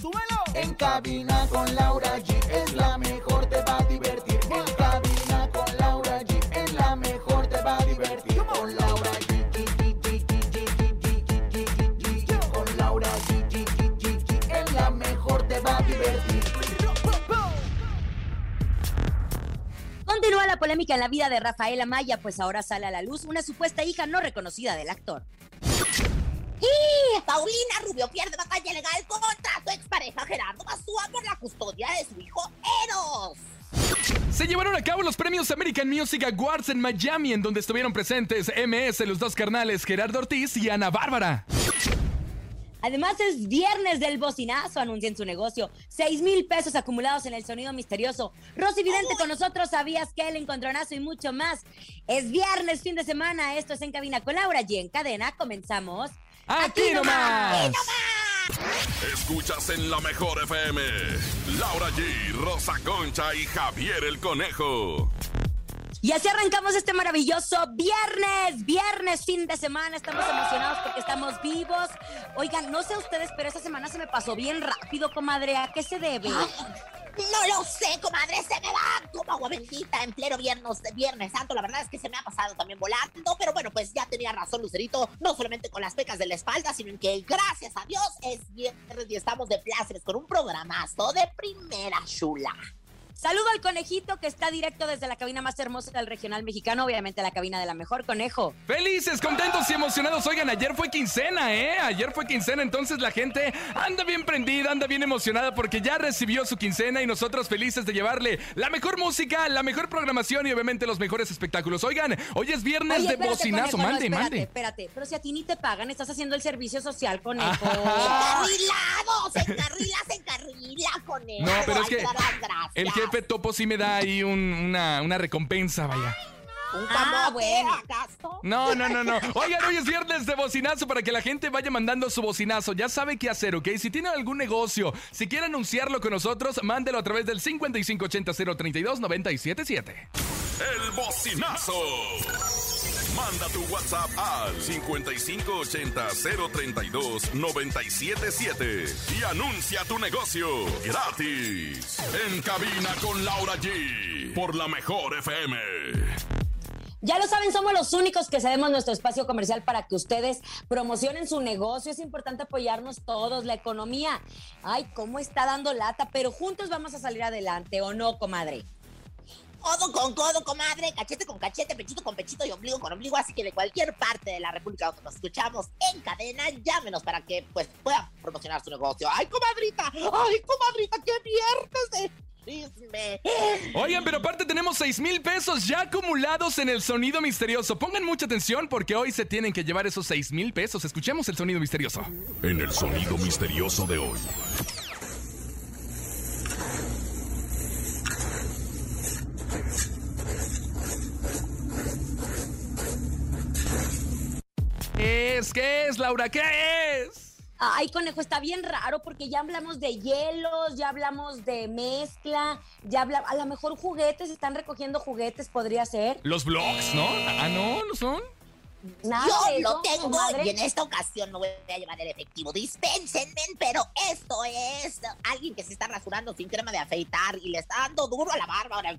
¡Súbelo! En cabina con Laura G es la mejor, te va a divertir. En cabina con Laura G es la mejor, te va a divertir. Con Laura G. Con Laura G. Es la mejor, te va a divertir. Continúa la polémica en la vida de Rafael Amaya, pues ahora sale a la luz una supuesta hija no reconocida del actor. Y Paulina Rubio pierde batalla legal contra su expareja Gerardo Basúa por la custodia de su hijo Eros. Se llevaron a cabo los premios American Music Awards en Miami, en donde estuvieron presentes MS, los dos carnales Gerardo Ortiz y Ana Bárbara. Además es viernes del bocinazo, anuncian su negocio. Seis mil pesos acumulados en el sonido misterioso. Rosy Vidente con nosotros, sabías que el encontronazo y mucho más. Es viernes, fin de semana, esto es En Cabina con Laura y en cadena comenzamos. ¡Aquí nomás! Escuchas en la mejor FM. Laura G, Rosa Concha y Javier el Conejo. Y así arrancamos este maravilloso viernes, viernes, fin de semana. Estamos emocionados porque estamos vivos. Oigan, no sé ustedes, pero esta semana se me pasó bien rápido, comadre. ¿A qué se debe? No lo sé, comadre, se me va como agua bendita en pleno viernes, viernes santo. La verdad es que se me ha pasado también volando, pero bueno, pues ya tenía razón Lucerito, no solamente con las pecas de la espalda, sino en que gracias a Dios es viernes y estamos de plácemes con un programazo de primera chula. Saludo al conejito que está directo desde la cabina más hermosa del regional mexicano, obviamente la cabina de la mejor conejo. Felices, contentos y emocionados. Oigan, ayer fue quincena, ¿eh? Ayer fue quincena, entonces la gente anda bien prendida, anda bien emocionada porque ya recibió su quincena y nosotros felices de llevarle la mejor música, la mejor programación y obviamente los mejores espectáculos. Oigan, hoy es viernes Oye, de bocinazo. conejo, no, mande, espérate, mande. Espérate, pero si a ti ni te pagan, estás haciendo el servicio social, conejo. ¡Encarrilado! ¡Se encarrila, se encarrila, conejo! No, pero es que. Jefe Topo sí me da ahí un- una, una recompensa, vaya. ¿Un Ah, bueno. acaso? No, no, no, no. Oigan, hoy es viernes de bocinazo para que la gente vaya mandando su bocinazo. Ya sabe qué hacer, ¿ok? Si tiene algún negocio, si quiere anunciarlo con nosotros, mándelo a través del 5580-032-977. El bocinazo. Manda tu WhatsApp al 5580-032-977 y anuncia tu negocio gratis. En cabina con Laura G. Por la mejor FM. Ya lo saben, somos los únicos que cedemos nuestro espacio comercial para que ustedes promocionen su negocio. Es importante apoyarnos todos, la economía. Ay, cómo está dando lata, pero juntos vamos a salir adelante, ¿o no, comadre? Codo con codo, comadre, cachete con cachete, pechito con pechito y ombligo con ombligo. Así que de cualquier parte de la República donde nos escuchamos en cadena, llámenos para que pues puedan promocionar su negocio. ¡Ay, comadrita! ¡Ay, comadrita! ¡Qué viernes de chisme! Oigan, pero aparte tenemos 6 mil pesos ya acumulados en el sonido misterioso. Pongan mucha atención porque hoy se tienen que llevar esos 6 mil pesos. Escuchemos el sonido misterioso. En el sonido misterioso de hoy. ¿Qué es? ¿Qué es, Laura? ¿Qué es? Ay, conejo, está bien raro porque ya hablamos de hielos, ya hablamos de mezcla, ya hablamos, a lo mejor juguetes, están recogiendo juguetes, podría ser. Los blogs, ¿no? Ah, no, ¿no son? Nada Yo lo eso, tengo y en esta ocasión no voy a llevar el efectivo. Dispénsenme, pero esto es alguien que se está rasurando sin crema de afeitar y le está dando duro a la barba. Ahora,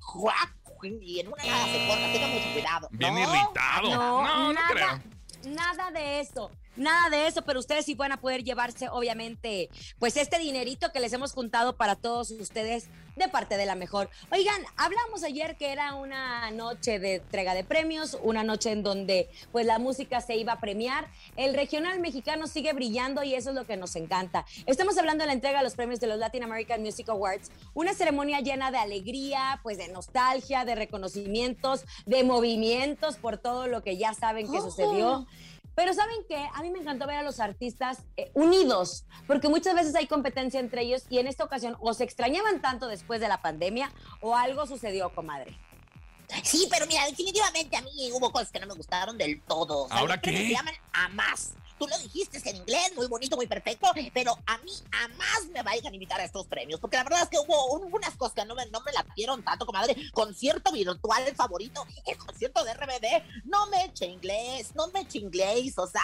y en una nada se corta. Tenga mucho cuidado. Bien ¿no? irritado. No, no, no nada, creo. Nada de eso. Nada de eso, pero ustedes sí van a poder llevarse, obviamente, pues este dinerito que les hemos juntado para todos ustedes de parte de la mejor. Oigan, hablamos ayer que era una noche de entrega de premios, una noche en donde pues la música se iba a premiar. El regional mexicano sigue brillando y eso es lo que nos encanta. Estamos hablando de la entrega de los premios de los Latin American Music Awards, una ceremonia llena de alegría, pues de nostalgia, de reconocimientos, de movimientos por todo lo que ya saben que sucedió. Pero ¿saben qué? A mí me encantó ver a los artistas eh, unidos, porque muchas veces hay competencia entre ellos y en esta ocasión o se extrañaban tanto después de la pandemia o algo sucedió, comadre. Sí, pero mira, definitivamente a mí hubo cosas que no me gustaron del todo. O sea, ¿Ahora qué? Se llaman a más. Tú lo dijiste en inglés, muy bonito, muy perfecto, pero a mí a me vayan a invitar a estos premios, porque la verdad es que hubo un- unas cosas que no me, no me latieron tanto, comadre. Concierto virtual favorito, el concierto de RBD, no me eche inglés, no me eche inglés, o sea,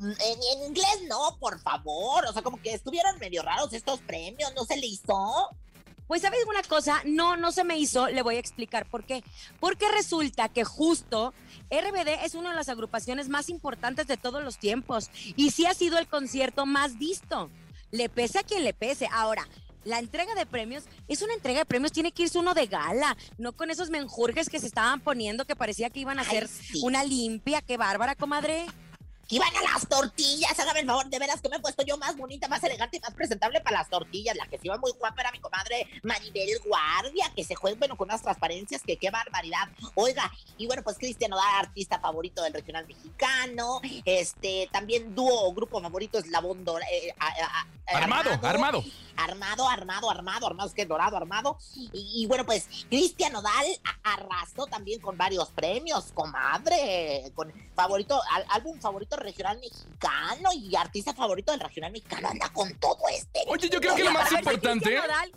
en, en inglés no, por favor, o sea, como que estuvieron medio raros estos premios, ¿no se le hizo? Pues sabes una cosa, no, no se me hizo, le voy a explicar por qué. Porque resulta que justo RBD es una de las agrupaciones más importantes de todos los tiempos y sí ha sido el concierto más visto. Le pese a quien le pese. Ahora, la entrega de premios es una entrega de premios, tiene que irse uno de gala, no con esos menjurjes que se estaban poniendo que parecía que iban a Ay, hacer sí. una limpia. Qué bárbara, comadre. Que iban a las tortillas, hágame el favor, de veras que me he puesto yo más bonita, más elegante y más presentable para las tortillas. La que se iba muy guapa era mi comadre Maribel Guardia, que se juega, bueno, con unas transparencias, que qué barbaridad. Oiga, y bueno, pues Cristian Nodal, artista favorito del regional mexicano, este, también dúo o grupo favorito Eslabón Dora- eh, a- a- a- Armado, armado. Armado, armado, armado, armado, es que dorado, armado. Y, y bueno, pues Cristian Nodal a- arrasó también con varios premios, comadre, con favorito, al- álbum favorito regional mexicano y artista favorito del regional mexicano, anda con todo este. Oye, yo creo que lo más importante. Nodal-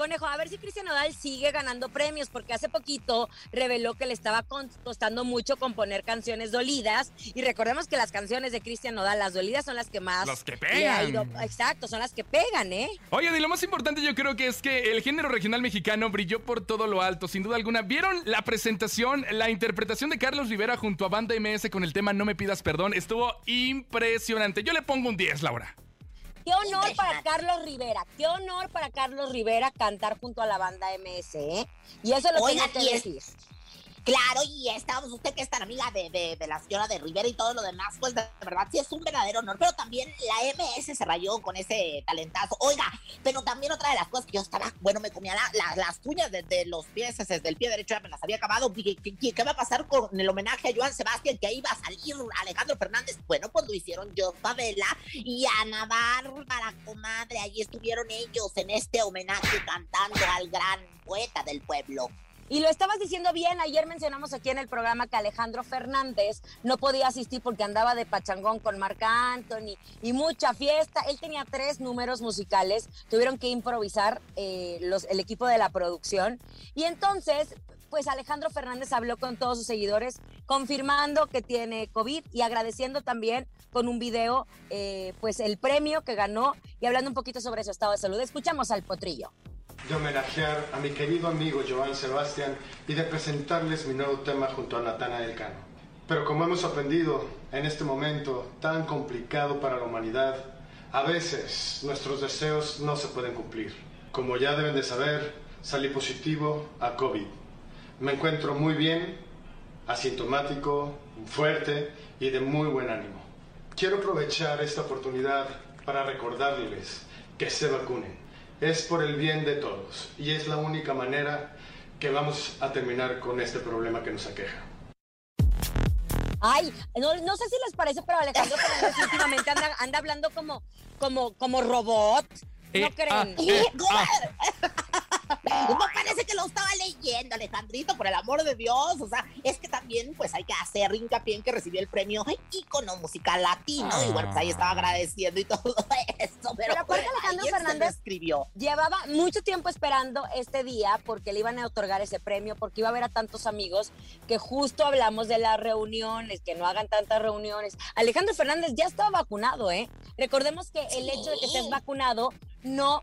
Conejo, a ver si Cristian Nodal sigue ganando premios, porque hace poquito reveló que le estaba costando mucho componer canciones dolidas. Y recordemos que las canciones de Cristian Nodal, las dolidas, son las que más. Las que pegan. ido- exacto, son las que pegan, ¿eh? Oigan, y lo más importante yo creo que es que el género regional mexicano brilló por todo lo alto, sin duda alguna. ¿Vieron la presentación, la interpretación de Carlos Rivera junto a Banda MS con el tema No me pidas perdón? Estuvo impresionante. Yo le pongo un 10, Laura. Qué honor para. Carlos Rivera, qué honor para Carlos Rivera cantar junto a la banda MS, ¿eh? Y eso lo Oiga, tengo que es- decir. Claro, y estábamos usted que es tan amiga de, de, la señora de Rivera y todo lo demás, pues de verdad sí es un verdadero honor, pero también la MS se rayó con ese talentazo. Oiga, pero también otra de las cosas que yo estaba, bueno, me comía la- la- las uñas desde los pies, desde el pie derecho ya me las había acabado. ¿qué, qué, qué va a pasar con el homenaje a Joan Sebastián? Que iba a salir Alejandro Fernández. Bueno, pues lo hicieron yo, Favela y Ana Bárbara, comadre. Ahí estuvieron ellos en este homenaje cantando al gran poeta del pueblo. Y lo estabas diciendo bien, ayer mencionamos aquí en el programa que Alejandro Fernández no podía asistir porque andaba de pachangón con Marca Anthony y mucha fiesta. Él tenía tres números musicales, tuvieron que improvisar eh, los, el equipo de la producción. Y entonces, pues Alejandro Fernández habló con todos sus seguidores, confirmando que tiene COVID y agradeciendo también con un video, eh, pues el premio que ganó y hablando un poquito sobre su estado de salud. Escuchamos al potrillo. De homenajear a mi querido amigo Joan Sebastián y de presentarles mi nuevo tema junto a Natana del Cano. Pero como hemos aprendido en este momento tan complicado para la humanidad, a veces nuestros deseos no se pueden cumplir. Como ya deben de saber, salí positivo a COVID. Me encuentro muy bien, asintomático, fuerte y de muy buen ánimo. Quiero aprovechar esta oportunidad para recordarles que se vacunen. Es por el bien de todos y es la única manera que vamos a terminar con este problema que nos aqueja. Ay, no, no sé si les parece, pero Alejandro Fernández últimamente anda, anda hablando como, como, como robot. ¿No Eh, creen? ah, Y, eh, comadre, ¿Cómo parece que lo estaba leyendo, Alejandrito, por el amor de Dios? O sea, es que también, pues, hay que hacer hincapié en que recibió el premio ícono musical latino. Y bueno, pues ahí estaba agradeciendo y todo eso. Pero, Pero ahí Alejandro Fernández- escribió. Llevaba mucho tiempo esperando este día porque le iban a otorgar ese premio, porque iba a ver a tantos amigos que justo hablamos de las reuniones, que no hagan tantas reuniones. Alejandro Fernández ya estaba vacunado, ¿eh? Recordemos que el hecho de que estés vacunado no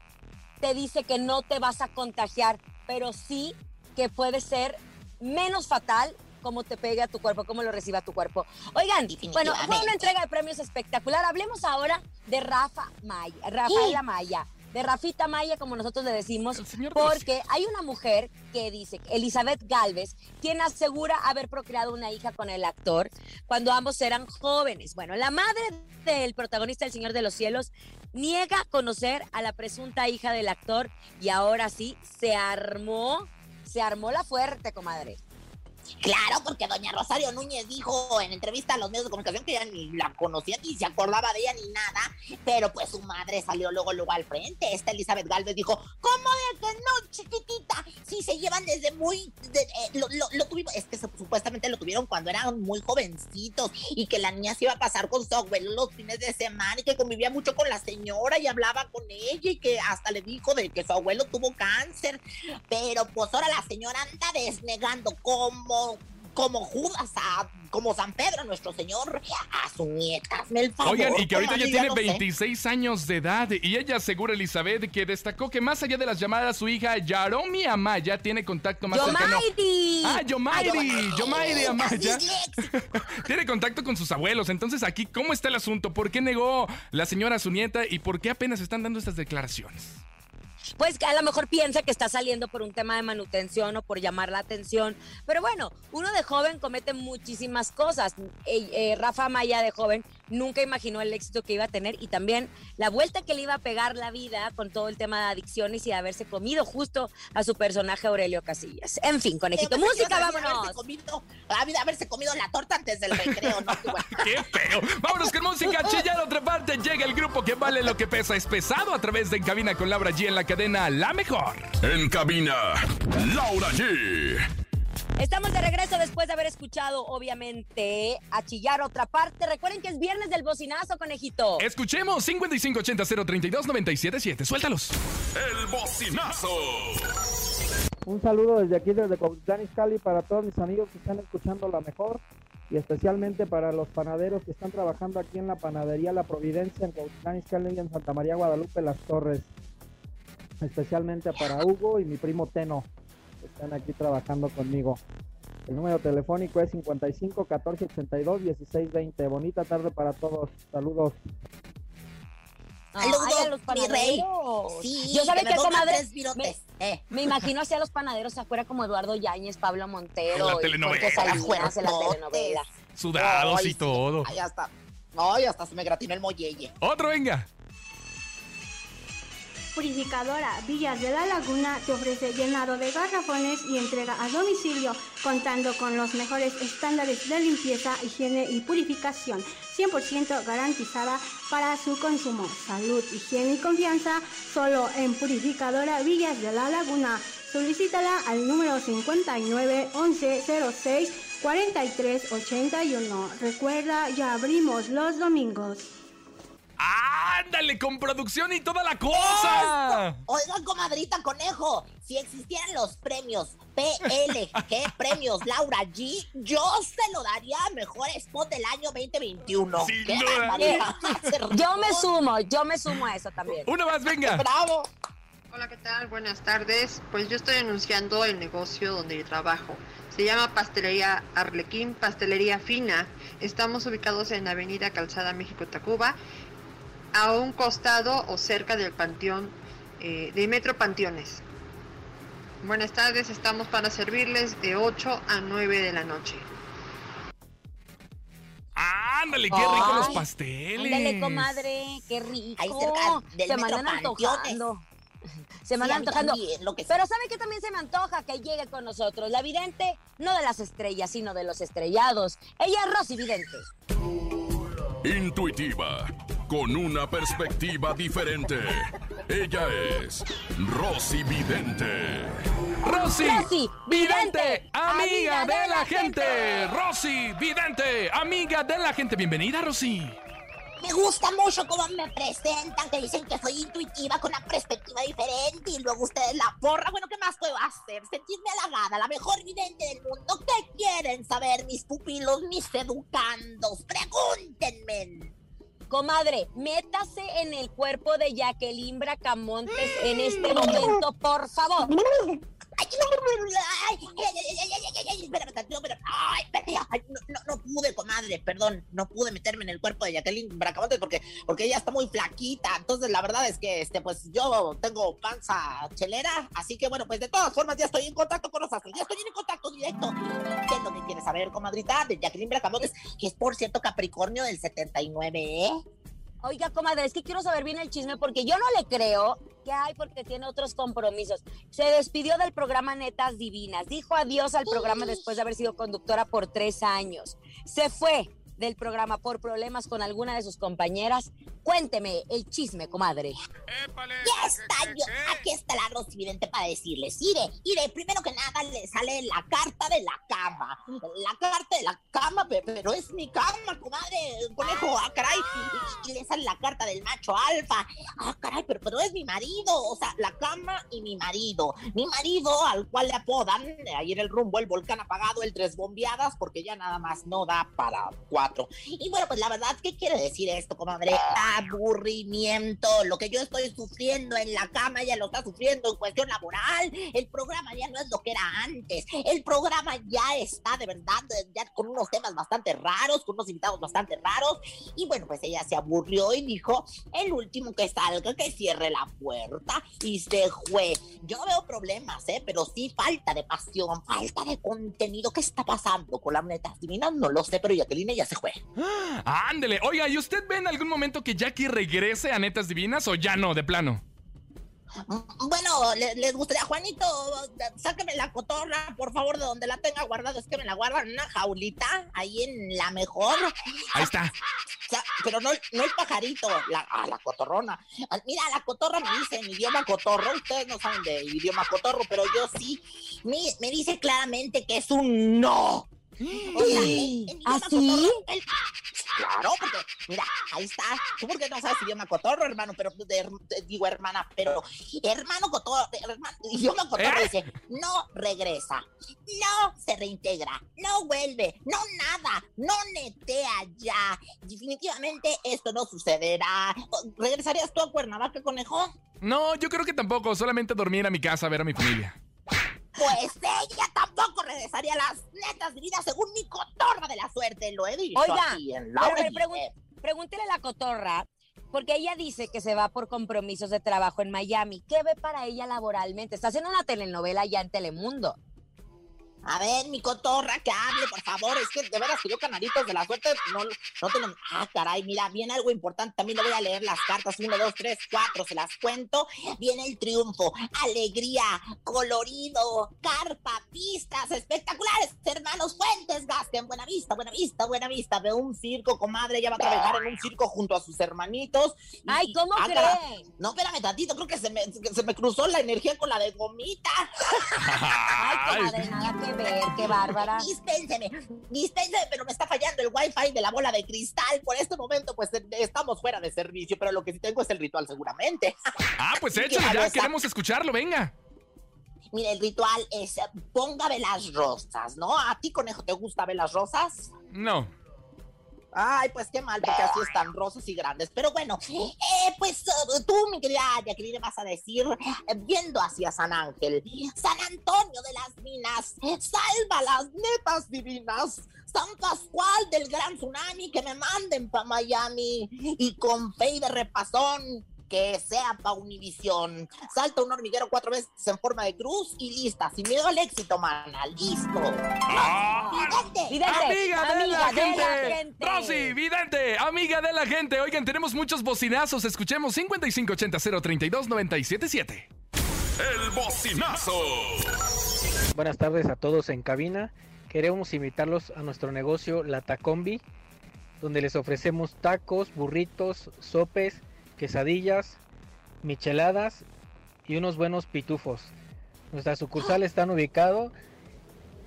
te dice que no te vas a contagiar, pero sí que puede ser menos fatal como te pegue a tu cuerpo, cómo lo reciba tu cuerpo. Oigan, bueno, fue una entrega de premios espectacular. Hablemos ahora de Rafa Maya, Rafaela Maya, de Rafita Maya, como nosotros le decimos, El porque hay una mujer que dice, Elizabeth Galvez, quien asegura haber procreado una hija con el actor cuando ambos eran jóvenes. Bueno, la madre del protagonista del Señor de los Cielos niega conocer a la presunta hija del actor y ahora sí se armó, se armó la fuerte, comadre. Claro, porque doña Rosario Núñez dijo en entrevista a los medios de comunicación que ella ni la conocía ni se acordaba de ella ni nada, pero pues su madre salió luego luego al frente. Esta Elizabeth Galvez dijo, ¿cómo de que no, chiquitita? Si se llevan desde muy... Eh, lo, tuvimos, es que supuestamente lo tuvieron cuando eran muy jovencitos y que la niña se iba a pasar con su abuelo los fines de semana y que convivía mucho con la señora y hablaba con ella y que hasta le dijo de que su abuelo tuvo cáncer. Pero pues ahora la señora anda desnegando como como Judas, como San Pedro, nuestro Señor, a su nieta. el favor. Oigan, y que ahorita ya tiene 26 años de edad. Y ella asegura, Elizabeth, que destacó que más allá de las llamadas, su hija Yaromi Amaya tiene contacto más cercano. Ah, Yomairi, Yomairi Amaya. tiene contacto con sus abuelos. Entonces, aquí, ¿cómo está el asunto? ¿Por qué negó la señora a su nieta y por qué apenas están dando estas declaraciones? Pues a lo mejor piensa que está saliendo por un tema de manutención o por llamar la atención. Pero bueno, uno de joven comete muchísimas cosas. Eh, Rafa Maya de joven nunca imaginó el éxito que iba a tener y también la vuelta que le iba a pegar la vida con todo el tema de adicciones y de haberse comido justo a su personaje Aurelio Casillas. En fin, conejito, música, vámonos. Haberse comido, haberse comido la torta antes del recreo, ¿no? Qué feo. Vámonos con música, chilla otra parte. Llega el grupo que vale lo que pesa. Es pesado a través de En Cabina con Laura G en la cadena La Mejor. En Cabina, Laura G. Estamos de regreso después de haber escuchado, obviamente, a chillar otra parte. Recuerden que es viernes del bocinazo, conejito. Escuchemos 5580 032 977. Suéltalos. El bocinazo. Un saludo desde aquí, desde Comitlán Cali, para todos mis amigos que están escuchando la mejor y especialmente para los panaderos que están trabajando aquí en la panadería La Providencia en Comitlán Cali y en Santa María Guadalupe Las Torres. Especialmente para Hugo y mi primo Teno están aquí trabajando conmigo. El número telefónico es 55 14 82 16 20. Bonita tarde para todos. Saludos. Saludos, mi rey. Sí, Yo sabía que, que comadre. Me, eh. me, imagino hacia los panaderos afuera como Eduardo Yáñez, Pablo Montero. En la telenovela. en la telenovela. Sudados y todo. Ay, hasta. Ay, hasta se me gratinó el molleye. Otro, venga. Purificadora Villas de la Laguna te ofrece llenado de garrafones y entrega a domicilio, contando con los mejores estándares de limpieza, higiene y purificación, 100% garantizada para su consumo. Salud, higiene y confianza solo en Purificadora Villas de la Laguna. Solicítala al número 59 11 06 43 81. Recuerda, ya abrimos los domingos. ¡Ándale! Con producción y toda la cosa. Oigan, comadrita conejo, si existieran los premios PL, ¿qué premios Laura G? Yo se lo daría mejor spot del año 2021. yo me sumo, yo me sumo a eso también. Uno más, venga. Bravo. Hola, ¿qué tal? Buenas tardes. Pues yo estoy anunciando el negocio donde yo trabajo. Se llama Pastelería Arlequín, Pastelería Fina. Estamos ubicados en Avenida Calzada México-Tacuba a un costado o cerca del panteón, eh, de Metro Panteones. Buenas tardes, estamos para servirles de 8 a 9 de la noche. Ándale, qué rico los pasteles. Ándale, comadre, qué rico. Ahí cerca del se me andan antojando. Se me andan antojando. Pero ¿sabe qué también se me antoja? Que llegue con nosotros. La vidente, no de las estrellas, sino de los estrellados. Ella es Rosy Vidente. Intuitiva con una perspectiva diferente. Ella es Rosy Vidente. Rosy, Vidente, amiga, de, la, gente. Rosy Vidente, amiga de la gente. Bienvenida, Rosy. Me gusta mucho cómo me presentan, que dicen que soy intuitiva con una perspectiva diferente y luego ustedes la porra. Bueno, ¿qué más puedo hacer? Sentirme halagada, la mejor vidente del mundo. ¿Qué quieren saber mis pupilos, mis educandos? Pregúntenme. Comadre, métase en el cuerpo de Jacqueline Bracamontes en este momento, por favor. Ay, no, no, pude, comadre, perdón, no pude meterme en el cuerpo de Jacqueline Bracamontes porque, porque ella está muy flaquita. Entonces, la verdad es que, este, pues yo tengo panza chelera, así que bueno, pues de todas formas ya estoy en contacto con los astros, ya estoy en contacto directo. ¿Qué es lo que quieres saber, comadrita? De Jacqueline Bracamontes, que es por cierto Capricornio del 79, ¿eh? Oiga, comadre, es que quiero saber bien el chisme porque yo no le creo que hay porque tiene otros compromisos. Se despidió del programa Netas Divinas, dijo adiós al programa después de haber sido conductora por tres años. Se fue del programa por problemas con alguna de sus compañeras. Cuénteme el chisme, comadre. Ya está, yo, aquí está la Rosy Vidente para decirles. Ire, ire, primero que nada le sale la carta de la cama. La carta de la cama, pe- pero es mi cama, comadre, conejo, ah, caray. Y, y le sale la carta del macho alfa. Ah, caray, pero, pero es mi marido. O sea, la cama y mi marido. Mi marido, al cual le apodan, ahí en el rumbo, el volcán apagado, el tres bombeadas, porque ya nada más no da para cuatro. Y bueno, pues la verdad, ¿qué quiere decir esto, comadre? Aburrimiento. Lo que yo estoy sufriendo en la cama, ella lo está sufriendo en cuestión laboral. El programa ya no es lo que era antes. El programa ya está de verdad, ya con unos temas bastante raros, con unos invitados bastante raros. Y bueno, pues ella se aburrió y dijo, el último que salga, que cierre la puerta. Y se fue. Yo veo problemas, ¿eh? Pero sí falta de pasión, falta de contenido. ¿Qué está pasando con la neta divina? No lo sé, pero Jacqueline ya se Ándele. Oiga, ¿y usted ve en algún momento que Jackie regrese a Netas Divinas o ya no, de plano? Bueno, le- les gustaría, Juanito, sáqueme la cotorra, por favor, de donde la tenga guardada. Es que me la guardan en una jaulita, ahí en la mejor. Ahí está. O sea, pero no, no el pajarito, la, ah, la cotorrona. Ah, Mira, la cotorra me dice en idioma cotorro. Ustedes no saben de idioma cotorro, pero yo sí. Me, me dice claramente que es un no. O sea, en- en idioma ¿Ah, sí? cotorro, el- Claro, porque, mira, ahí está. Tú porque no sabes idioma cotorro, hermano, pero de- de- digo hermana, pero hermano cotorro, hermano, idioma cotorro ¿Eh? dice, no regresa, no se reintegra, no vuelve, no nada, no netea ya. Definitivamente esto no sucederá. ¿Regresarías tú a Cuernavaca, conejo? No, yo creo que tampoco. Solamente dormir a mi casa a ver a mi familia. Pues ella tampoco regresaría a las netas vidas según mi cotorra de la suerte, lo he dicho Oiga, aquí en pero, Laura pero G. pregun- pregúntele a la cotorra, porque ella dice que se va por compromisos de trabajo en Miami. ¿Qué ve para ella laboralmente? Está haciendo una telenovela ya en Telemundo. A ver, mi cotorra, que hable, por favor. Es que de veras que yo, canaritos de la suerte, no, no tengo. Ah, caray, mira, viene algo importante. También le voy a leer las cartas. Uno, dos, tres, cuatro, se las cuento. Viene el triunfo, alegría, colorido, carpa, pistas espectaculares. Hermanos Fuentes, Gasken, buena vista, buena vista, buena vista. Veo un circo, comadre. Ella va a trabajar en un circo junto a sus hermanitos. Y- Ay, ¿cómo ah, caray. cree? No, espérame tantito, creo que se me, se me cruzó la energía con la de gomita. Ay, comadre, nada que ver, qué bárbara. Dispénseme, dispénseme, pero me está fallando el wifi de la bola de cristal. Por este momento, pues eh, estamos fuera de servicio, pero lo que sí tengo es el ritual, seguramente. Ah, pues échale, ya está. queremos escucharlo, venga. Mire, el ritual es eh, ponga velas rosas, ¿no? ¿A ti, conejo, te gusta velas rosas? No. Ay, pues qué mal, porque así están rosas y grandes. Pero bueno, eh, pues eh, tú, mi querida Jacqueline, vas a decir, eh, viendo hacia San Ángel, San Antonio de las Minas, salva las netas divinas. San Pascual del gran tsunami, que me manden pa' Miami. Y con fe y de repasón, que sea pa' Univisión. Salta un hormiguero cuatro veces en forma de cruz y lista. Sin miedo al éxito, mana. Listo. Vidente. Vidente, Amiga de la amiga gente. de la gente. Rosy, vidente, amiga de la gente. Oigan, tenemos muchos bocinazos. Escuchemos 5580 032 977. El bocinazo. Buenas tardes a todos en cabina. Queremos invitarlos a nuestro negocio La Tacombi, donde les ofrecemos tacos, burritos, sopes, quesadillas, micheladas y unos buenos pitufos. Nuestras sucursales están ubicados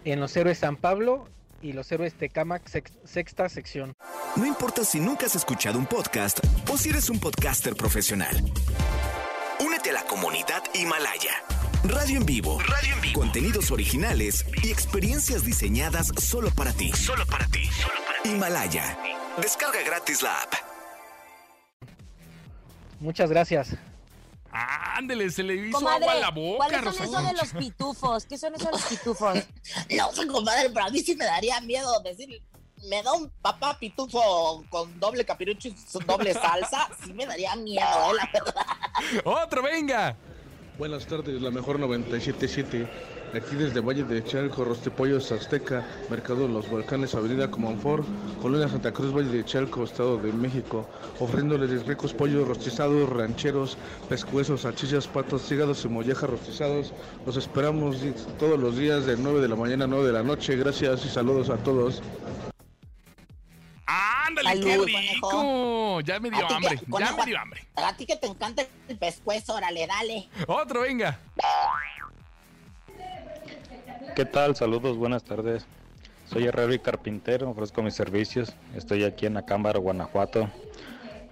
en los héroes San Pablo y los héroes Tecamac sex- sexta sección. No importa si nunca has escuchado un podcast o si eres un podcaster profesional. Únete a la comunidad Himalaya. Radio en vivo. Radio en vivo. Contenidos originales y experiencias diseñadas solo para ti. Solo para ti. Himalaya. Descarga gratis la app. Muchas gracias. Ándele, se le hizo Comadre, agua a la boca, ¿cuáles son Rosa eso de los pitufos? ¿Qué son eso de los pitufos? No compadre, pero a mí sí me daría miedo decir. Me da un papá pitufo con doble capirucho y su- doble salsa. Sí me daría miedo, eh, la verdad. Otro, venga. Buenas tardes, la mejor 977. Aquí desde Valle de Chalco, Rostepollos Azteca, Mercado de los Volcanes, Avenida Comonfort, Colonia Santa Cruz, Valle de Chalco, Estado de México, ofreciéndoles ricos pollos rostizados, rancheros, pescuezos, salchichas, patos, hígados y mollejas rostizados. Los esperamos todos los días de 9 de la mañana a 9 de la noche. Gracias y saludos a todos. ¡Ándale, qué Salud, rico! conejo. Ya me dio que- hambre, ya conejo, me dio hambre. A ti que te encanta el pescuezo, órale, dale. Otro, venga. ¿Qué tal? Saludos, buenas tardes. Soy herrero y carpintero, ofrezco mis servicios. Estoy aquí en Acámbaro, Guanajuato.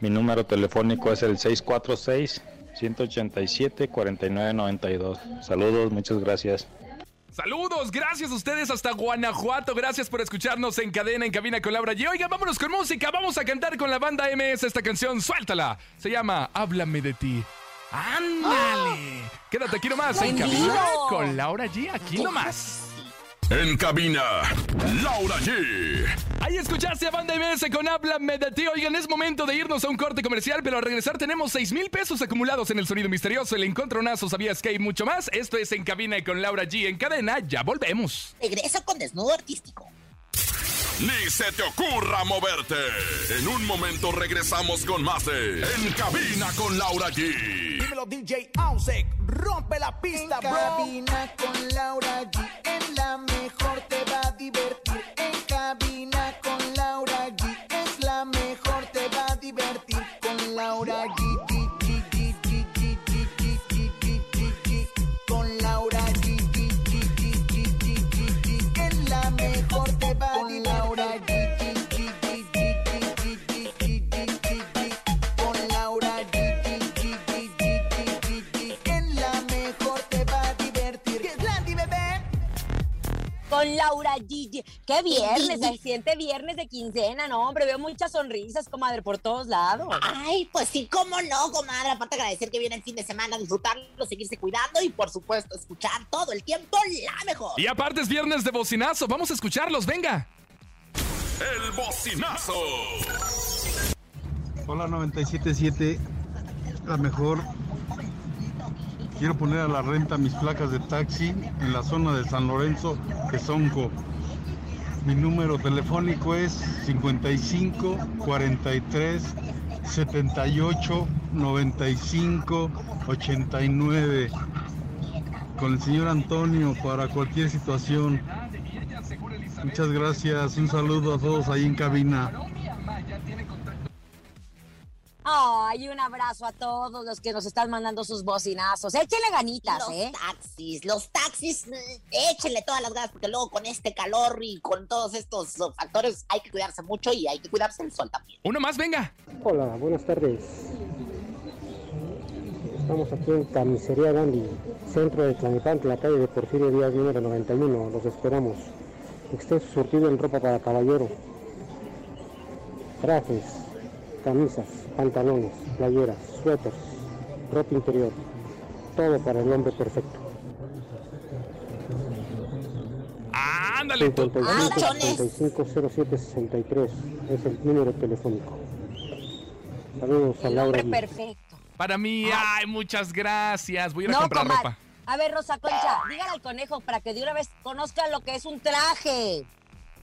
Mi número telefónico es el 646-187-4992. Saludos, muchas gracias. Saludos, gracias a ustedes hasta Guanajuato. Gracias por escucharnos en cadena, en cabina con Laura. Y oiga, vámonos con música. Vamos a cantar con la banda MS esta canción. Suéltala. Se llama Háblame de ti. ¡Ándale! Quédate aquí nomás en cabina con Laura G. Aquí nomás. En cabina, Laura G. Ahí escuchaste a Banda MS con Háblame de ti. Oigan, es momento de irnos a un corte comercial, pero al regresar tenemos 6 mil pesos acumulados en el sonido misterioso, el encontronazo, sabías que hay mucho más. Esto es En Cabina con Laura G. En cadena, ya volvemos. Regreso con desnudo artístico. Ni se te ocurra moverte. En un momento regresamos con más de En cabina con Laura G. Dímelo DJ Ausek, rompe la pista, En bro. cabina con Laura G. En la mejor te va a divertir. En cabina con Laura Gigi. ¡Qué viernes! Se siente viernes de quincena, no, hombre. Veo muchas sonrisas, comadre, por todos lados. Ay, pues sí, cómo no, comadre. Aparte agradecer que viene el fin de semana, disfrutarlo, seguirse cuidando y por supuesto escuchar todo el tiempo la mejor. Y aparte es viernes de bocinazo. Vamos a escucharlos, venga. El bocinazo. Hola 977, la mejor. Quiero poner a la renta mis placas de taxi en la zona de San Lorenzo, Quesonco. Mi número telefónico es 55 43 78 95 89. Con el señor Antonio para cualquier situación. Muchas gracias, un saludo a todos ahí en cabina. Ay, un abrazo a todos los que nos están mandando sus bocinazos. Échenle ganitas, los ¿eh? taxis, los taxis, échenle todas las ganas porque luego con este calor y con todos estos factores hay que cuidarse mucho y hay que cuidarse el sol también. Uno más, venga. Hola, buenas tardes. Estamos aquí en Camisería Gandhi, centro de Tlanepantla, la calle de Porfirio Díaz, número 91. Los esperamos. Extenso surtido en ropa para caballero. Trajes, camisas, pantalones, playeras, suéteres, ropa interior. Todo para el hombre perfecto. Ándale, tú. 55 35 07 es el número telefónico. Saludos a Laura. Hombre G. perfecto. Para mí, ay, muchas gracias. Voy a ir a No, comprar comadre. ropa. A ver, Rosa Concha, dígale al conejo para que de una vez conozca lo que es un traje.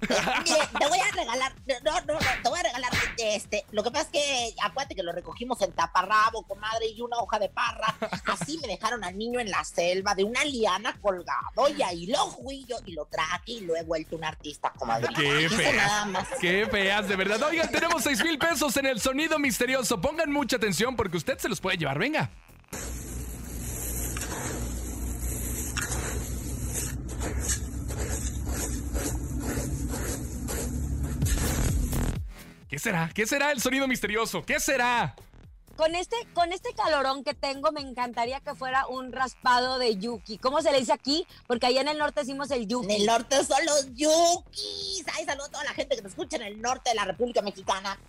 Mire, te voy a regalar, no, no, no, te voy a regalar este, lo que pasa es que acuérdate que lo recogimos en taparrabo, comadre, y una hoja de parra, así me dejaron al niño en la selva de una liana colgado y ahí lo fui yo y lo traje y lo he vuelto un artista, comadre. Qué feas. Qué feas, de verdad. Oigan, tenemos 6 mil pesos en el sonido misterioso. Pongan mucha atención porque usted se los puede llevar. Venga. ¿Qué será? ¿Qué será el sonido misterioso? ¿Qué será? Con este, con este calorón que tengo, me encantaría que fuera un raspado de yuki. ¿Cómo se le dice aquí? Porque allá en el norte decimos el yuki. En el norte son los yukis. Ay, saludo a toda la gente que nos escucha en el norte de la República Mexicana.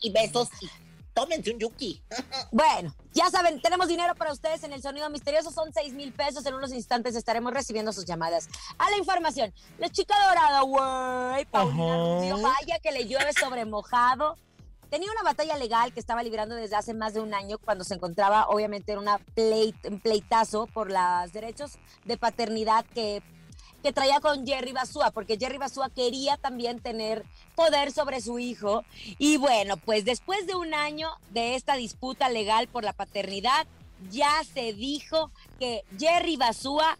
Y besos y tómense un yuki. Bueno, ya saben, tenemos dinero para ustedes en el sonido misterioso. Son 6 mil pesos. En unos instantes estaremos recibiendo sus llamadas. A la información. La chica dorada, güey. Paulina. Rubio, vaya que le llueve sobre mojado. tenía una batalla legal que estaba librando desde hace más de un año cuando se encontraba obviamente en una pleit, un pleitazo por los derechos de paternidad que que traía con Jerry Basúa, porque Jerry Basúa quería también tener poder sobre su hijo. Y bueno, pues después de un año de esta disputa legal por la paternidad, ya se dijo que Jerry Basúa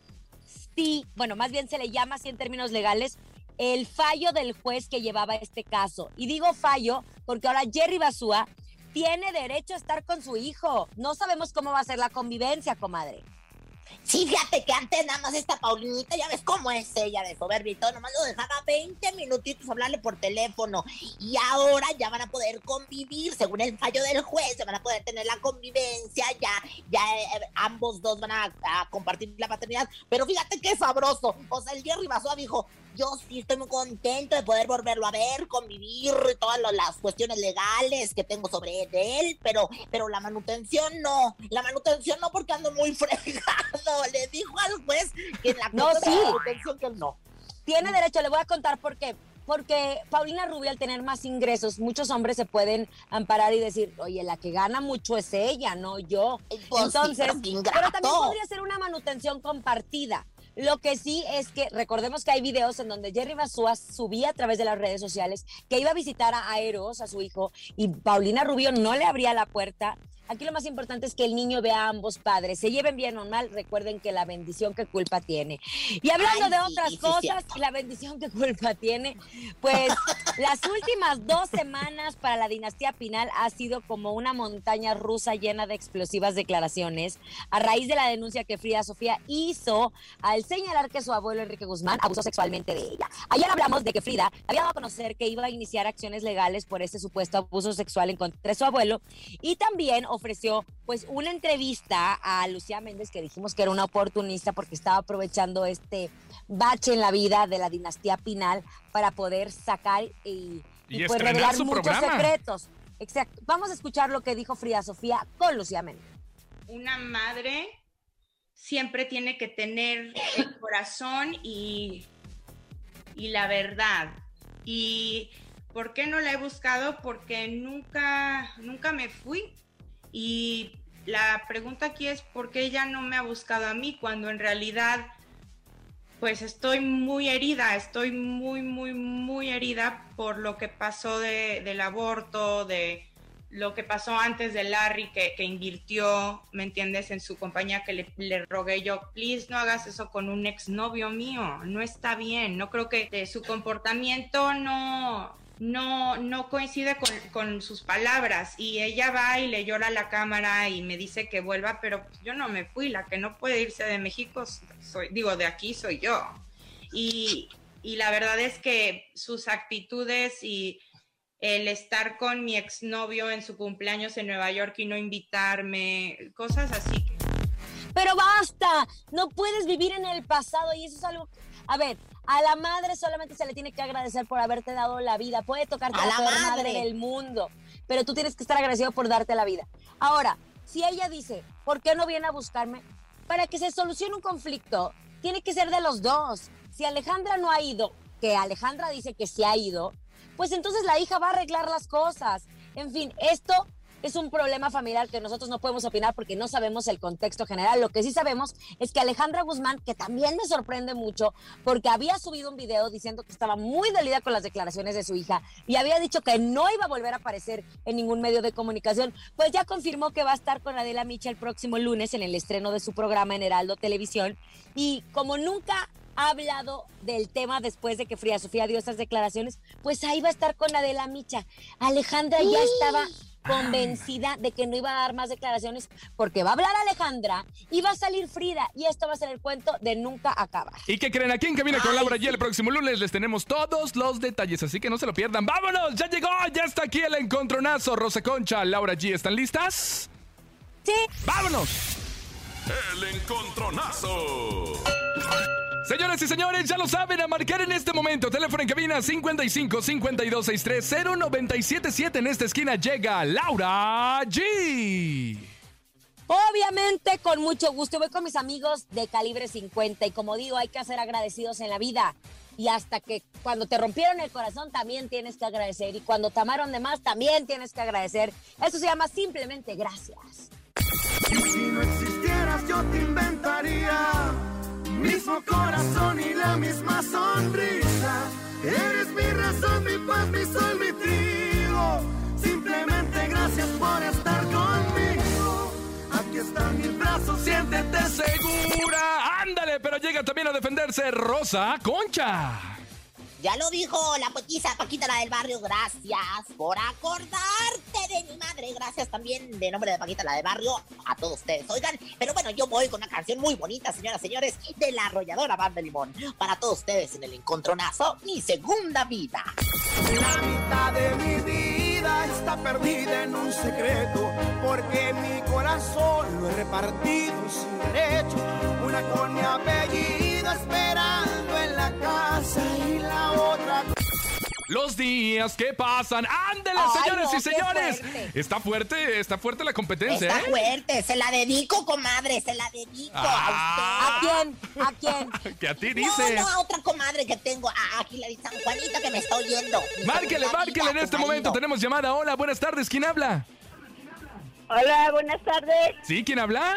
sí, bueno, más bien se le llama así en términos legales, el fallo del juez que llevaba este caso. Y digo fallo porque ahora Jerry Basúa tiene derecho a estar con su hijo. No sabemos cómo va a ser la convivencia, comadre. Sí, fíjate que antes nada más esta Paulinita, ya ves cómo es ella de soberbia y todo, nomás lo dejaba 20 minutitos hablarle por teléfono. Y ahora ya van a poder convivir, según el fallo del juez, se van a poder tener la convivencia, ya, ya eh, ambos dos van a, compartir la paternidad. Pero fíjate qué sabroso. O sea, el Jerry Basúa dijo, yo sí estoy muy contento de poder volverlo a ver, convivir, todas las cuestiones legales que tengo sobre él, pero, pero la manutención no, la manutención no porque ando muy fregado, le dijo al juez que en la No, de sí. la manutención que él no. Tiene derecho, le voy a contar por qué. Porque Paulina Rubio, al tener más ingresos, muchos hombres se pueden amparar y decir, oye, la que gana mucho es ella, no yo. pues sí, Entonces, pero también podría ser una manutención compartida. Lo que sí es que recordemos que hay videos en donde Jerry Basúa subía a través de las redes sociales que iba a visitar a Aeros, a su hijo, y Paulina Rubio no le abría la puerta. Aquí lo más importante es que el niño vea a ambos padres, se lleven bien o mal, recuerden que la bendición que culpa tiene. Y hablando Ay, de otras sí, cosas, la bendición que culpa tiene, pues las últimas dos semanas para la dinastía Pinal ha sido como una montaña rusa llena de explosivas declaraciones a raíz de la denuncia que Frida Sofía hizo al señalar que su abuelo Enrique Guzmán abusó sexualmente de ella. Ayer hablamos de que Frida había dado a conocer que iba a iniciar acciones legales por este supuesto abuso sexual en contra de su abuelo y también ofreció pues una entrevista a Lucía Méndez que dijimos que era una oportunista porque estaba aprovechando este bache en la vida de la dinastía Pinal para poder sacar y, Y pues estrenar revelar su muchos programa. secretos. Exacto. Vamos a escuchar lo que dijo Frida Sofía con Lucía Méndez. una madre siempre tiene que tener el corazón y, y la verdad. ¿Y por qué no la he buscado? Porque nunca, nunca me fui. Y la pregunta aquí es por qué ella no me ha buscado a mí cuando en realidad pues estoy muy herida, estoy muy, muy, muy herida por lo que pasó de- del aborto, de lo que pasó antes de Larry, que, que invirtió, ¿me entiendes?, en su compañía, que le, le rogué yo, please no hagas eso con un exnovio mío, no está bien, no creo que eh, su comportamiento no, no, no coincide con, con sus palabras y ella va y le llora a la cámara y me dice que vuelva, pero yo no me fui, la que no puede irse de México, soy, digo, de aquí soy yo. Y, y la verdad es que sus actitudes y el estar con mi exnovio en su cumpleaños en Nueva York y no invitarme, cosas así. Pero basta, no puedes vivir en el pasado y eso es algo... A ver, a la madre solamente se le tiene que agradecer por haberte dado la vida. Puede tocarte A la madre. del mundo, pero tú tienes que estar agradecido por darte la vida. Ahora, si ella dice, ¿por qué no viene a buscarme? Para que se solucione un conflicto, tiene que ser de los dos. Si Alejandra no ha ido, que Alejandra dice que sí ha ido, pues entonces la hija va a arreglar las cosas. En fin, esto es un problema familiar que nosotros no podemos opinar porque no sabemos el contexto general. Lo que sí sabemos es que Alejandra Guzmán, que también me sorprende mucho, porque había subido un video diciendo que estaba muy dolida con las declaraciones de su hija y había dicho que no iba a volver a aparecer en ningún medio de comunicación, pues ya confirmó que va a estar con Adela Micha el próximo lunes en el estreno de su programa en Heraldo Televisión. Y como nunca ha hablado del tema después de que Frida Sofía dio estas declaraciones, pues ahí va a estar con Adela Micha. Alejandra ya estaba convencida de que no iba a dar más declaraciones porque va a hablar Alejandra y va a salir Frida y esto va a ser el cuento de nunca acabar. ¿Y qué creen? Aquí en Cabina con Laura G el próximo lunes les tenemos todos los detalles, así que no se lo pierdan. ¡Vámonos! ¡Ya llegó! ¡Ya está aquí el encontronazo! Rosa Concha, Laura G, ¿están listas? Sí. ¡Vámonos! El encontronazo. Señoras y señores, ya lo saben, a marcar en este momento. Teléfono en cabina 55 52 63 0977. En esta esquina llega Laura G. Obviamente, con mucho gusto. Voy con mis amigos de calibre 50 y como digo, hay que ser agradecidos en la vida. Y hasta que cuando te rompieron el corazón también tienes que agradecer. Y cuando te amaron de más también tienes que agradecer. Eso se llama simplemente gracias. Y si no existieras yo te inventaría mismo corazón y la misma sonrisa. Eres mi razón, mi paz, mi sol, mi trigo. Simplemente gracias por estar conmigo. Aquí están mis brazos, siéntete ¡Segura! ¡Ándale! Pero llega también a defenderse Rosa Concha. Ya lo dijo la poetiza Paquita, la del barrio. Gracias por acordarte de mi madre. Gracias también de nombre de Paquita, la del barrio, a todos ustedes. Oigan, pero bueno, yo voy con una canción muy bonita, señoras y señores, de la arrolladora Banda Limón. Para todos ustedes en el encontronazo, mi segunda vida. La mitad de mi vida está perdida en un secreto, porque mi corazón lo he repartido sin derecho. Una con mi apellido esperando casa y la otra. Los días que pasan. ¡Ándale, Ay, señores no, y señores! fuerte. Está fuerte, está fuerte la competencia, Está ¿eh? fuerte, se la dedico, comadre, se la dedico Ah. a usted. ¿A quién? ¿A quién? Que a ti No, dice. no, a otra comadre que tengo, a- aquí la de San Juanita que me está oyendo. Mi Márquele, márquele en este momento. marido. Tenemos llamada. Hola, buenas tardes. ¿Quién habla? Hola, buenas tardes. ¿Sí? ¿Quién habla?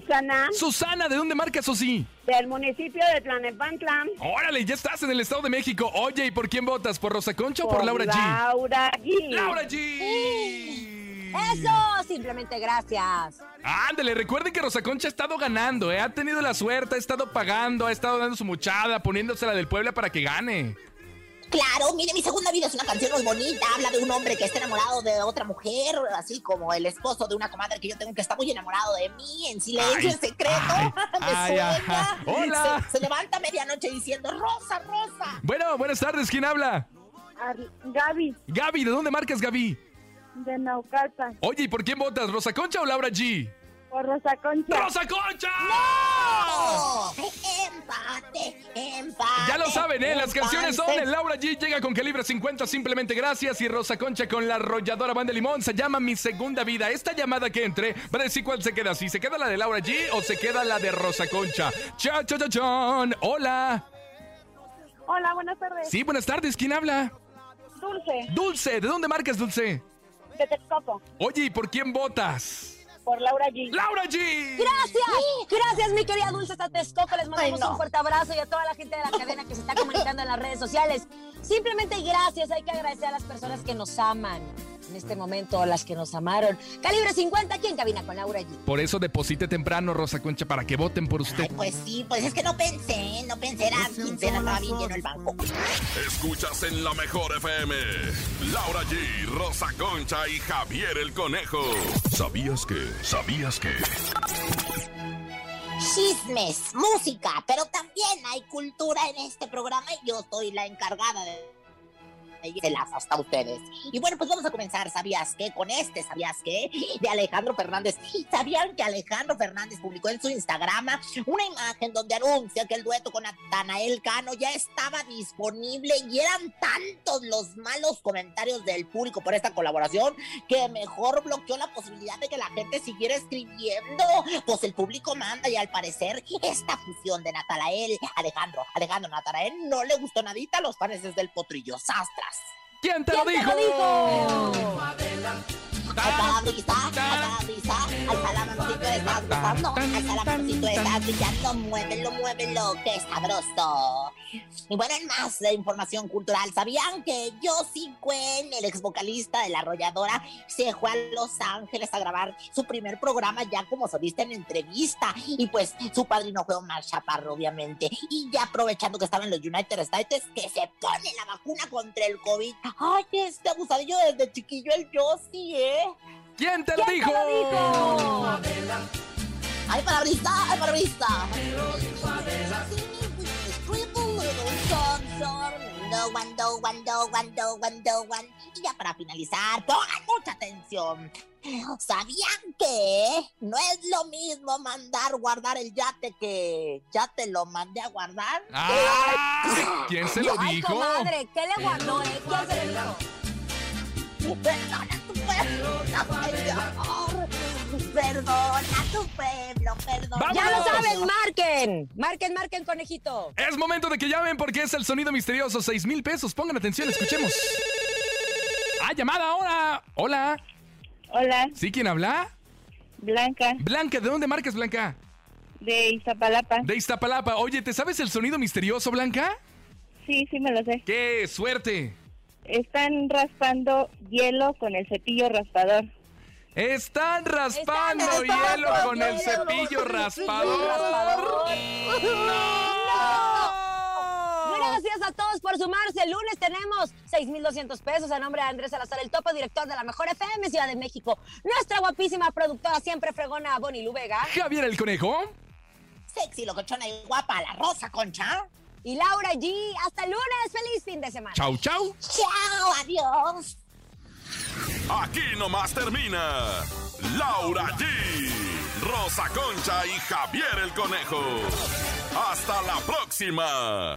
Susana, Susana, ¿de dónde marca Susi? del municipio de Tlanepantla. Órale, ya estás en el Estado de México. Oye, ¿y por quién votas? ¿Por Rosa Concha o por Laura G? Laura G. ¡Laura G! Eso, simplemente gracias. Ándale, recuerden que Rosa Concha ha estado ganando, ¿eh? Ha tenido la suerte, ha estado pagando, ha estado dando su muchada, poniéndosela del Puebla para que gane. Claro, mire, mi segunda vida es una canción muy bonita. Habla de un hombre que está enamorado de otra mujer, así como el esposo de una comadre que yo tengo que está muy enamorado de mí, en silencio, Ay, en secreto. ay, me ay, sueña. Hola. Se, se levanta a medianoche diciendo, Rosa, Rosa. Bueno, buenas tardes, ¿quién habla? Gaby, Gaby, ¿de dónde marcas, Gaby? de Naucalpan. Oye, ¿y por quién votas? ¿Rosa Concha o Laura G? Por Rosa Concha. ¡Rosa Concha! ¡No! Empate, empate. Ya lo saben, ¿eh? Las canciones son el Laura G llega con calibre 50, simplemente gracias. Y Rosa Concha con la arrolladora Banda Limón se llama Mi Segunda Vida. Esta llamada que entre va a decir cuál se queda. Si se queda la de Laura G o se queda la de Rosa Concha. Cha, cha, cha, chan. Hola. Hola, buenas tardes. Sí, buenas tardes. ¿Quién habla? Dulce, Dulce. ¿De dónde marcas, Dulce? de Texcoco. Oye, ¿y por quién votas? Por Laura G. ¡Laura G! Gracias, gracias mi querida Dulce hasta Texcoco. Les mandamos Ay, no. un fuerte abrazo y a toda la gente de la cadena que se está comunicando en las redes sociales. Simplemente gracias, hay que agradecer a las personas que nos aman en este momento, a las que nos amaron. Calibre 50 aquí en cabina con Laura G. Por eso deposite temprano, Rosa Concha, para que voten por usted. Ay, pues sí, pues es que no pensé, no pensé, era quincena, estaba bien lleno el banco. Escuchas en la mejor FM. Laura G, Rosa Concha y Javier el Conejo. ¿Sabías que? ¿Sabías que? Chismes, música, pero también hay cultura en este programa y yo soy la encargada de las hasta ustedes. Y bueno, pues vamos a comenzar, ¿sabías qué? Con este, ¿sabías qué? De Alejandro Fernández. ¿Sabían que Alejandro Fernández publicó en su Instagram una imagen donde anuncia que el dueto con Natanael Cano ya estaba disponible y eran tantos los malos comentarios del público por esta colaboración que mejor bloqueó la posibilidad de que la gente siguiera escribiendo. Pues el público manda y al parecer esta fusión de Natanael, Alejandro, Alejandro Natanael no le gustó nadita a los fans del potrillo Sastras. ¿Quién te lo ¿Quién te dijo? lo mancito estás estás brillando, muévelo, muévelo, qué sabroso. Y bueno, en más de información cultural, ¿sabían que Josie Cuen, el ex vocalista de La Arrolladora, se fue a Los Ángeles a grabar su primer programa ya como solista en entrevista? Y pues su padrino fue Omar Chaparro, obviamente. Y ya aprovechando que estaba en los United States, que se pone la vacuna contra el COVID. Ay, este abusadillo desde chiquillo el Josie, ¿eh? ¿Quién te lo ¿Quién dijo? te lo dijo? ¡Ay, parabrisa! ¡Ay, parabrisa! No Y ya para finalizar, pongan mucha atención. ¿Sabían que no es lo mismo mandar guardar el yate que ya te lo mandé a guardar? ¡Ah! ¿Quién se lo Ay, dijo? comadre, ¿qué le guardó, eh? ¿Quién se lo dijo? Perdona tu señor. Perdona tu pueblo, perdona. Ya lo saben, marquen. Marquen, marquen, conejito. Es momento de que llamen porque es el sonido misterioso. Seis mil pesos. Pongan atención, escuchemos. Ah, llamada ahora. Hola. Hola, ¿Sí quién habla? Blanca, Blanca, ¿de dónde marcas, Blanca? de Iztapalapa. De Iztapalapa. Oye, ¿te sabes el sonido misterioso, Blanca? Sí, sí me lo sé. ¡Qué suerte! Están raspando hielo con el cepillo raspador. Están raspando Están hielo raspando con el cepillo raspador. raspador. Gracias a todos por sumarse. El lunes tenemos 6,200 pesos a nombre de Andrés Salazar, el topo director de la Mejor FM Ciudad de México. Nuestra guapísima productora siempre fregona, Bonnie Lubega. Javier el Conejo. Sexy, locochona y guapa, la rosa, concha. Y Laura G. Hasta el lunes. Feliz fin de semana. Chau, chau. Chao, adiós. Aquí nomás termina Laura G, Rosa Concha y Javier el Conejo. Hasta la próxima.